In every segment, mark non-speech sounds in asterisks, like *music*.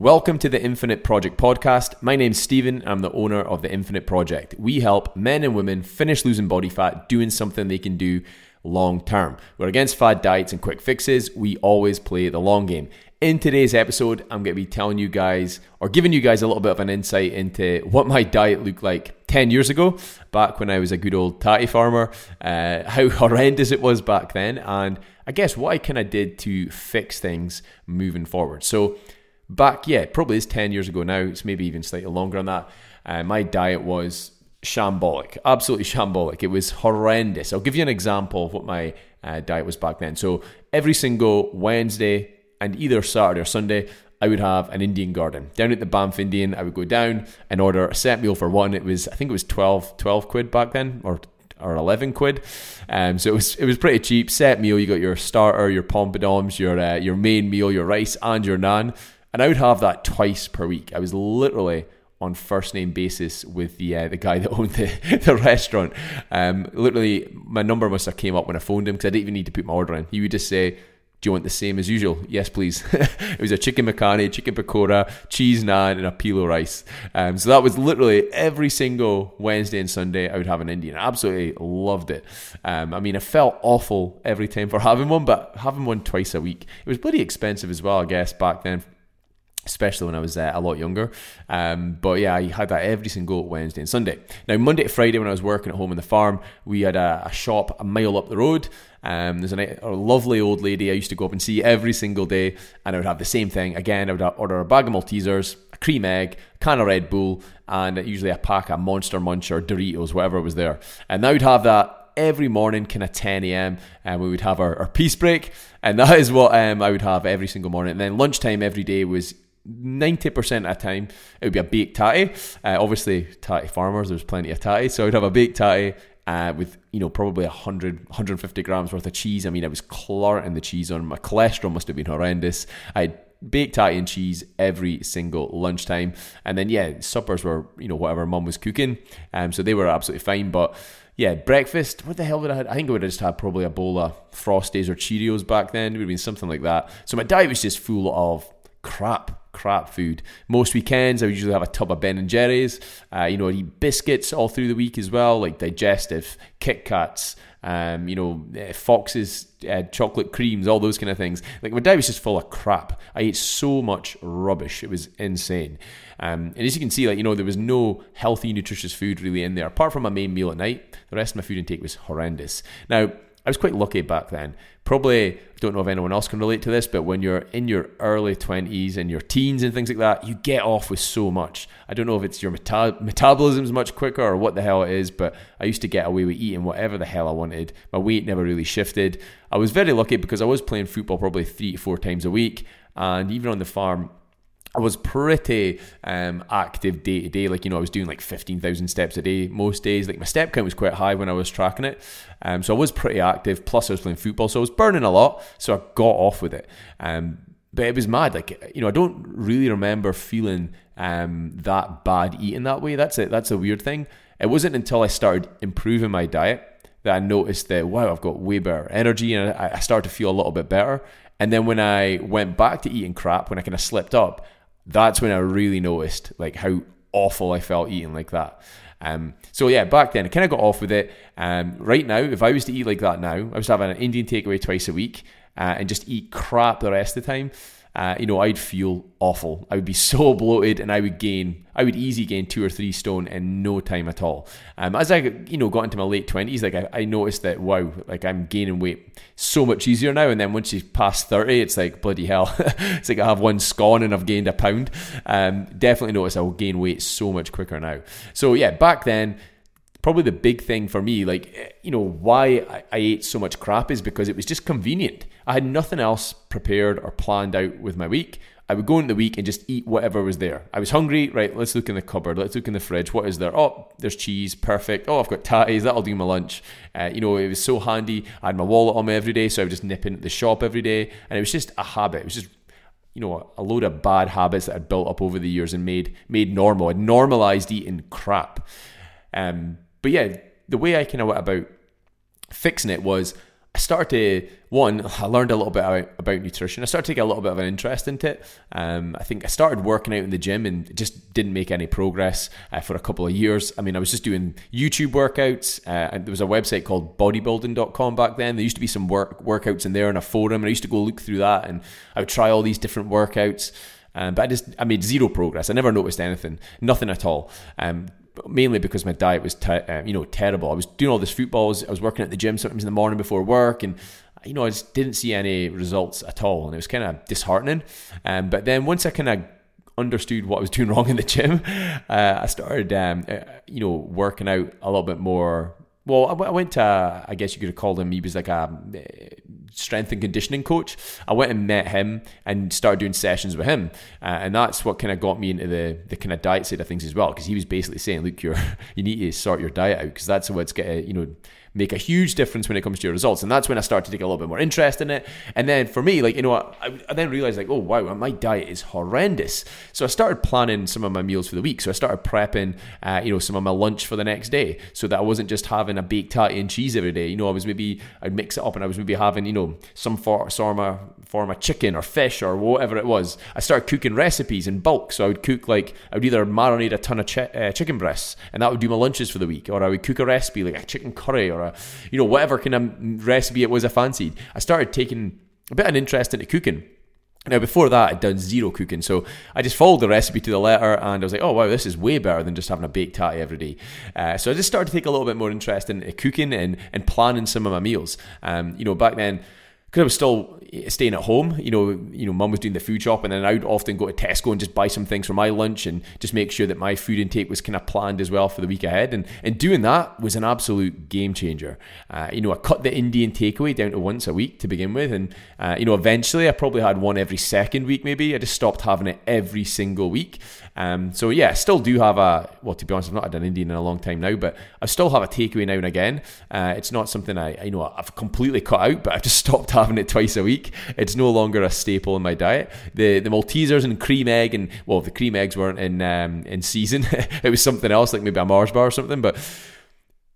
Welcome to the Infinite Project podcast. My name's Stephen. I'm the owner of the Infinite Project. We help men and women finish losing body fat doing something they can do long term. We're against fad diets and quick fixes. We always play the long game. In today's episode, I'm going to be telling you guys or giving you guys a little bit of an insight into what my diet looked like 10 years ago, back when I was a good old tatty farmer, uh, how *laughs* horrendous it was back then, and I guess what I kind of did to fix things moving forward. So, back, yeah, probably is 10 years ago now. It's maybe even slightly longer than that. Uh, my diet was shambolic, absolutely *laughs* shambolic. It was horrendous. I'll give you an example of what my uh, diet was back then. So every single Wednesday and either Saturday or Sunday, I would have an Indian garden. Down at the Banff Indian, I would go down and order a set meal for one. It was, I think it was 12, 12 quid back then, or or 11 quid. Um, so it was it was pretty cheap. Set meal, you got your starter, your pompadons, your uh, your main meal, your rice, and your naan and I would have that twice per week. I was literally on first name basis with the uh, the guy that *laughs* owned the, the restaurant. Um, literally, my number must have came up when I phoned him because I didn't even need to put my order in. He would just say, "Do you want the same as usual?" Yes, please. *laughs* it was a chicken makhani, chicken pakora, cheese naan, and a pilau rice. Um, so that was literally every single Wednesday and Sunday. I would have an Indian. I absolutely loved it. Um, I mean, I felt awful every time for having one, but having one twice a week, it was bloody expensive as well. I guess back then especially when I was uh, a lot younger. Um, but yeah, I had that every single Wednesday and Sunday. Now, Monday to Friday, when I was working at home on the farm, we had a, a shop a mile up the road. Um, there's a, a, lovely old lady I used to go up and see every single day, and I would have the same thing. Again, I would order a bag of Maltesers, a cream egg, a can of Red Bull, and usually a pack of Monster Munch or Doritos, whatever was there. And I would have that every morning, kind of 10 a.m., and we would have our, our piece break, and that is what um, I would have every single morning. And then lunchtime every day was 90% of the time it would be a baked tatty. Uh, obviously, tatty farmers, there's plenty of tatty. So I would have a baked tatty uh, with, you know, probably 100, 150 grams worth of cheese. I mean, I was clorting the cheese on. My cholesterol must have been horrendous. I baked tatty and cheese every single lunchtime. And then, yeah, suppers were, you know, whatever mum was cooking. Um, so they were absolutely fine. But yeah, breakfast. What the hell would I have? I think I would have just had probably a bowl of Frosties or Cheerios back then. It would have been something like that. So my diet was just full of crap crap food. Most weekends, I would usually have a tub of Ben and Jerry's. Uh, you know, I'd eat biscuits all through the week as well, like digestive, Kit Kats, um, you know, uh, Fox's uh, chocolate creams, all those kind of things. Like my diet was just full of crap. I ate so much rubbish; it was insane. Um, and as you can see, like you know, there was no healthy, nutritious food really in there apart from my main meal at night. The rest of my food intake was horrendous. Now I was quite lucky back then. Probably don't know if anyone else can relate to this, but when you're in your early 20s and your teens and things like that, you get off with so much. I don't know if it's your meta- metabolism's much quicker or what the hell it is, but I used to get away with eating whatever the hell I wanted. My weight never really shifted. I was very lucky because I was playing football probably three to four times a week. And even on the farm, I was pretty um, active day to day. Like, you know, I was doing like 15,000 steps a day most days. Like, my step count was quite high when I was tracking it. Um, so I was pretty active. Plus, I was playing football. So I was burning a lot. So I got off with it. Um, but it was mad. Like, you know, I don't really remember feeling um, that bad eating that way. That's it. That's a weird thing. It wasn't until I started improving my diet that I noticed that, wow, I've got way better energy and I, I started to feel a little bit better. And then when I went back to eating crap, when I kind of slipped up, that's when I really noticed like how awful I felt eating like that. Um, so yeah, back then I kind of got off with it. Um, right now, if I was to eat like that now, I was having an Indian takeaway twice a week uh, and just eat crap the rest of the time uh, you know, I'd feel awful. I would be *laughs* so bloated and I would gain, I would easy gain two or three stone in no time at all. Um, as I, you know, got into my late 20s, like I, I noticed that, wow, like I'm gaining weight so much easier now. And then once you pass 30, it's like, bloody hell. *laughs* it's like I have one scone and I've gained a pound. Um, definitely notice I will gain weight so much quicker now. So yeah, back then, probably the big thing for me, like, eh, you know, why I, I, ate so much crap is because it was just convenient. I had nothing else prepared or planned out with my week. I would go into the week and just eat whatever was there. I was hungry, right? Let's look in the cupboard. Let's look in the fridge. What is there? Oh, there's cheese. Perfect. Oh, I've got tatties. That'll do my lunch. Uh, you know, it was so handy. I had my wallet on me every day, so I would just nip into the shop every day. And it was just a habit. It was just you know a load of bad habits that I'd built up over the years and made made normal. I'd normalized eating crap. Um, but yeah, the way I kind of went about fixing it was I started to one, I learned a little bit about, about nutrition. I started taking a little bit of an interest into it. Um, I think I started working out in the gym and just didn't make any progress uh, for a couple of years. I mean, I was just doing YouTube workouts. Uh, there was a website called bodybuilding.com back then. There used to be some work workouts in there in a forum, and I used to go look through that and I would try all these different workouts. Um, but I just I made zero progress. I never noticed anything, nothing at all. Um, mainly because my diet was te- uh, you know terrible. I was doing all this footballs. I was working at the gym sometimes in the morning before work, and you know I just didn't see any results at all, and it was kind of disheartening. Um, but then once I kind of understood what I was *laughs* doing wrong in the gym, uh, I started um, uh, you know working out a little bit more well, I went to, I guess you could have called him, he was like a uh, strength and conditioning coach. I went and met him and started doing sessions with him. Uh, and that's what kind of got me into the, the kind of diet side of things as well. Because he was basically saying, look, you're, *laughs* you need to sort your diet out because that's what's to, you know, make a huge difference when it comes to your results. And that's when I started to take a little bit more interest in it. And then for me, like, you know, I, I then realized, like, oh, wow, my diet is horrendous. So I started planning some of my meals for the week. So I started prepping, uh, you know, some of my lunch for the next day so that I wasn't just having a baked tatty and cheese every day. You know, I was maybe, I'd mix it up and I was maybe having, you know, some for, form of, form of chicken or fish or whatever it was. I started cooking recipes in bulk. So I would cook, like, I would either marinate a ton of chi- uh, chicken breasts and that would do my lunches for the week, or I would cook a recipe like a chicken curry or a, you know, whatever kind of recipe it was I fancied. I started taking a bit of an interest into cooking. Now, before that, I'd done zero cooking, so I just followed the recipe to the letter, and I was like, "Oh wow, this is way better than just having a baked tatty every day." Uh, so I just started to take a little bit more interest in cooking and, and planning some of my meals. Um, you know, back then because I was still staying at home, you know, you know, mum was doing the food shop, and then I would often go to Tesco and just buy some things for my lunch and just make sure that my food intake was kind of planned as well for the week ahead. And and doing that was an absolute game changer. Uh, you know, I cut the Indian takeaway down to once a week to begin with, and uh, you know, eventually I probably had one every second week. Maybe I just stopped having it every single week. Um, so yeah, I still do have a well. To be honest, I've not had an Indian in a long time now, but I still have a takeaway now and again. Uh, it's not something I you know I've completely cut out, but I've just *laughs* stopped having it twice a week. It's no longer a staple in my diet. The the Maltesers and cream egg and well, the cream eggs weren't in um, in season. *laughs* it was something else like maybe a Mars bar or something, but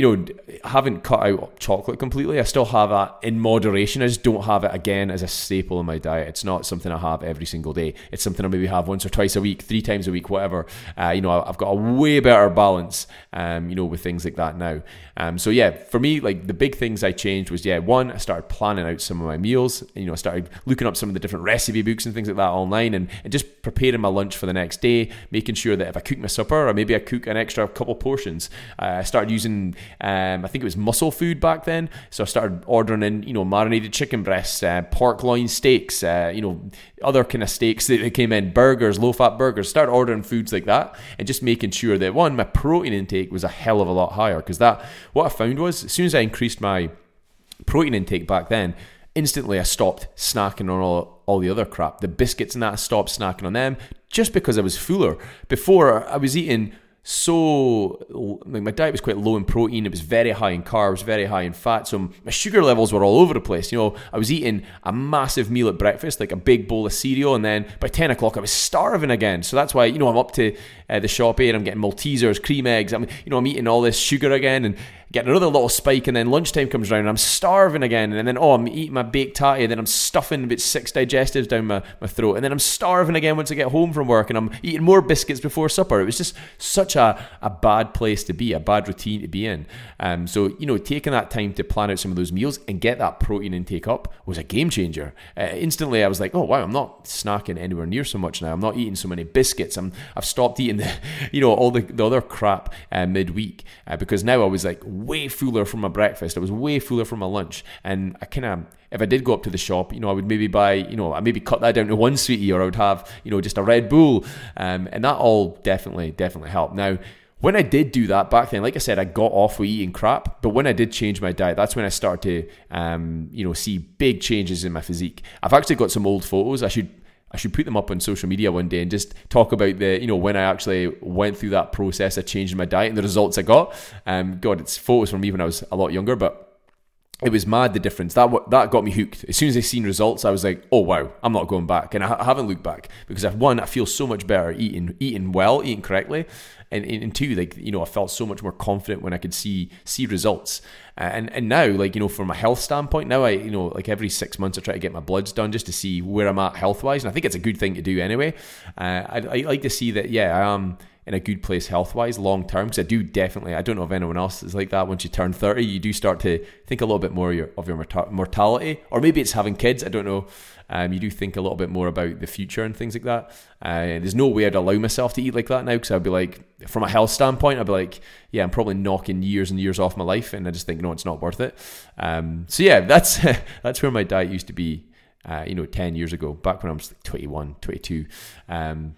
you know, haven't cut out chocolate completely. I still have that in moderation. I just don't have it again as a staple in my diet. It's not something I have every single day. It's something I maybe have once or twice a week, three times a week, whatever. Uh, you know, I've got a way better balance, um, you know, with things like that now. Um, so yeah, for me, like the big things I changed was yeah, one, I started planning out some of my meals. You know, I started looking up some of the different recipe books and things like that online, and, and just preparing my lunch for the next day, making sure that if I cook my supper or maybe I cook an extra couple portions, uh, I started using um, I think it was muscle food back then. So I started ordering in, you know, marinated chicken breasts, uh, pork loin steaks, uh, you know, other kind of steaks that came in, burgers, low fat burgers. Start ordering foods like that and just making sure that one, my protein intake was a hell of a lot higher. Because that, what I found was, as soon as I increased my protein intake back then, instantly I stopped snacking on all, all the other crap. The biscuits and that, I stopped snacking on them just because I was fuller. Before I was eating so like my diet was quite low in protein it was very high in carbs very high in fat so my sugar levels were all over the place you know? I was eating a massive meal at breakfast like a big bowl of cereal and then by 10 o'clock i was starving again. So that's why you know i'm up to uh, the shop here i'm getting maltesers cream eggs i'm you know i'm eating all this sugar again and getting another little spike, and then lunchtime comes around and I'm starving again, and then oh, I'm eating my baked tatty, and then I'm stuffing about six digestives down my, my throat, and then I'm starving again once I get home from work, and I'm eating more biscuits before supper. It was just such a, a bad place to be, a bad routine to be in. Um, so you know, taking that time to plan out some of those meals and get that protein intake up was a game changer. Uh, instantly, I was like, oh wow, I'm not snacking anywhere near so much now. I'm not eating so many biscuits. I'm I've stopped eating the *laughs* you know all the, the other crap uh, midweek uh, because now I was like way fuller from my breakfast. I was way fuller from my lunch. And I kind of, if I did go up to the shop, you know, I would maybe buy, you know, I maybe cut that down to one sweetie or I would have, you know, just a Red Bull. Um, and that all definitely, definitely helped. Now, when I did do that back then, like I said, I got off with eating crap. But when I did change my diet, that's when I started to, um, you know, see big changes in my physique. I've actually got some old photos. I should I should put them up on social media one day and just talk about the, you know, when I actually went through that process of changing my diet and the results I got. Um, God, it's photos from me when I was a lot younger, but it was mad the difference. That that got me hooked. As soon as i seen results i was like oh wow i'm not going back. And i haven't looked back because i've one i feel so much better eating eating well eating correctly. And, and two like you know i felt so much more confident when i could see see results. And and now like you know from a health standpoint now i you know like every six months i try to get my bloods done just to see where i'm at health wise and i think it's a good thing to do anyway. Uh, I, I like to see that yeah i am in a good place health wise long term because I do definitely I don't know if anyone else is like that once you turn 30 you do start to think a little bit more of your, of your mortality or maybe it's having kids I don't know. Um, you do think a little bit more about the future and things like that. Uh, there's no way I'd allow myself to eat like that now because I'd be like from a health standpoint I'd be like yeah I'm probably knocking years and years off my life and I just think no it's not worth it. Um, so yeah that's *laughs* that's where my diet used to be uh, you know 10 years ago back when I was like 21 22 um,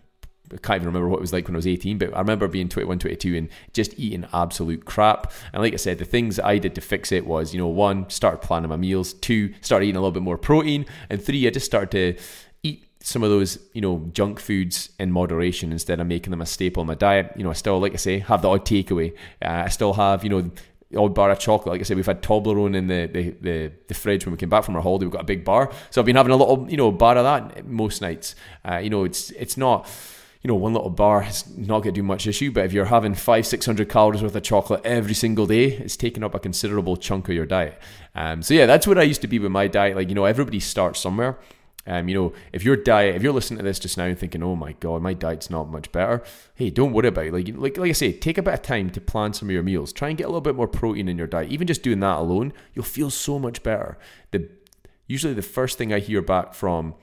I can't even remember what it was like when I was 18, but I remember being 21, 22 and just eating absolute crap. And like I said, the things I did to fix it was, you know, one, started planning my meals, two, started eating a little bit more protein, and three, I just started to eat some of those, you know, junk foods in moderation instead of making them a staple in my diet. You know, I still, like I say, have the odd takeaway. Uh, I still have, you know, odd bar of chocolate. Like I said, we've had Toblerone in the, the, the, the, fridge when we came back from our holiday. We've got a big bar, so I've been having a little, you know, bar of that most nights. Uh, you know, it's it's not you know, one little bar is not going to do much issue. But if you're having five, six hundred calories worth of chocolate every single day, it's taking up a considerable chunk of your diet. Um, so yeah, that's what I used to be with my diet. Like you know, everybody starts somewhere. Um, you know, if your diet, if you're listening to this just now and thinking, "Oh my god, my diet's not much better," hey, don't worry about it. Like, like, like I say, take a bit of time to plan some of your meals. Try and get a little bit more protein in your diet. Even just doing that alone, you'll feel so much better. The usually the first thing I hear back from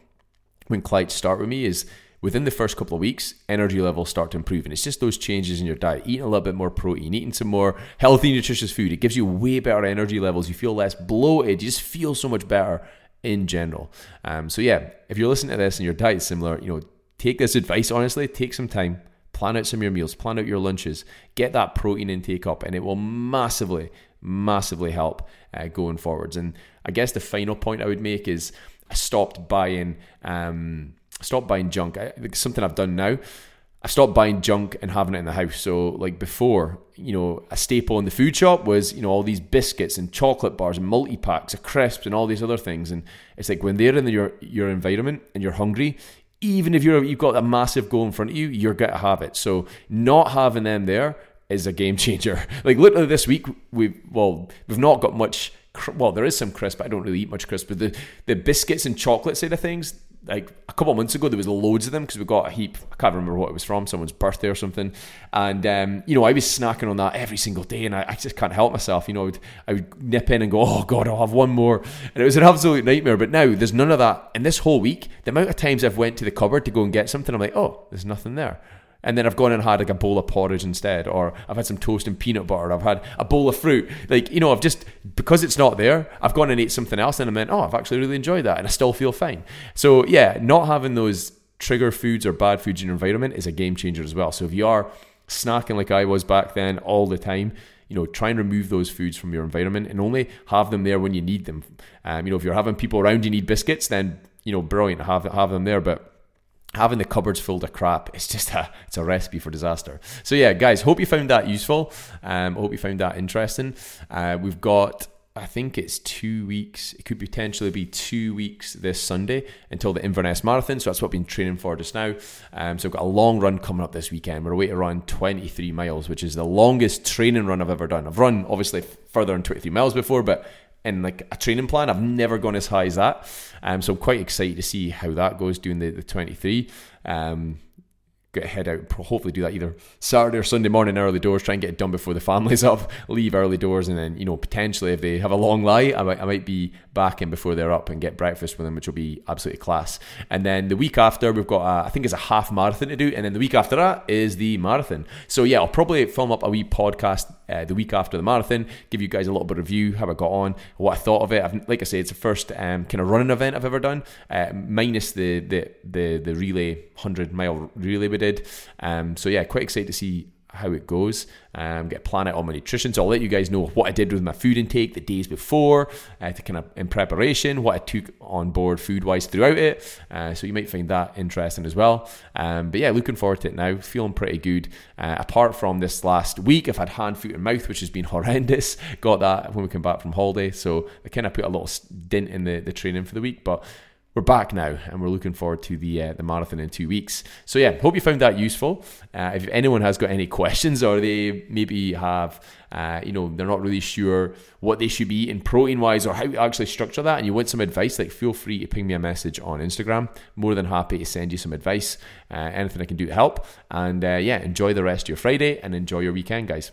when clients start with me is within the first couple of weeks, energy levels start to improve. And it's just those changes in your diet, eating a little bit more protein, eating some more healthy, nutritious food. It gives you way better energy levels. You feel less bloated. You just feel so much better in general. Um, so yeah, if you're listening to this and your diet's similar, you know, take this advice honestly. Take some time, plan out some of your meals, plan out your lunches, get that protein intake up, and it will massively, massively help uh, going forwards. And I guess the final point I would make is I stopped buying. Um, stop buying junk. I, it's something I've done now. I stopped buying junk and having it in the house. So like before, you know, a staple in the food shop was, you know, all these biscuits and chocolate bars and multi packs of crisps and all these other things. And it's like when they're in the, your your environment and you're hungry, even if you're you've got a massive goal in front of you, you're gonna have it. So not having them there is a game *laughs* changer. Like literally this week, we've well, we've not got much. Well, there is some crisp. But I don't really eat much crisp, but the the biscuits and chocolate side of things, like a couple of months ago, there was loads of them because we got a heap. I can't remember what it was from, someone's birthday or something. And um, you know, I was snacking on that every single day, and I, I just can't help myself. You know, I would, I would, nip in and go, "Oh God, I'll have one more," and it was an absolute nightmare. But now there's none of that. And this whole week, the amount of times I've went to the cupboard to go and get something, I'm like, "Oh, there's nothing there." And then I've gone and had like a bowl of porridge instead, or I've had some toast and peanut butter. I've had a bowl of fruit. Like you know, I've just because it's not there, I've gone and ate something else, and I meant, oh, I've actually really enjoyed that, and I still feel fine. So yeah, not having those trigger foods or bad foods in your environment is a game changer as well. So if you are snacking like I was back then all the time, you know, try and remove those foods from your environment and only have them there when you need them. Um, you know, if you're having people around you need biscuits, then you know, brilliant, have have them there, but having the cupboards filled of crap it's *laughs* just a it's a recipe for disaster so yeah guys hope you found that useful um hope you found that interesting uh, we've got I think it's two weeks. It could potentially be two weeks this Sunday until the Inverness Marathon. So that's what I've been training for just now. Um, so I've got a long run coming up this weekend. We're away to run 23 miles, which is the longest training run I've ever done. I've run obviously further than 23 miles before, but in like a training plan. I've never gone as high as that. Um, so I'm quite excited to see how that goes doing the, the 23. Um, get head out, hopefully do that either Saturday or Sunday morning early doors, try and get it done before the family's up, *laughs* leave early doors, and then, you know, potentially if they have a long lie, I might, I might be back in before they're up and get breakfast with them, which will be absolutely class. And then the week after, we've got, a, I think it's a half marathon to do, and then the week after that is the marathon. So yeah, I'll probably film up a wee podcast uh, the week after the marathon, give you guys a little bit of review, how I got on, what I thought of it. I've, like I say, it's the first um, kind of running event I've ever done, uh, minus the, the, the, the relay, 100 mile relay Um, so yeah, quite excited to see how it goes. Um, get a plan out on my nutrition. So I'll let you guys know what I did with my food intake the days before, uh, to kind of in preparation, what I took on board food wise throughout it. Uh, so you might find that interesting as well. Um, but yeah, looking forward to it now. Feeling pretty good. Uh, apart from this last week, I've had hand, foot, and mouth, which has been *laughs* horrendous. Got that when we came back from holiday. So I kind of put a little dent in the, the training for the week, but we're back now and we're looking forward to the uh, the marathon in two weeks. So yeah, hope you found that useful. Uh, if anyone has got any *laughs* questions or they maybe have, uh, you know, they're not really sure what they should be eating protein wise or how to actually structure that, and you want some advice, like feel free to ping me a message on Instagram. More than happy to send you some advice, uh, anything I can do to help. And uh, yeah, enjoy the rest of your Friday and enjoy your weekend, guys.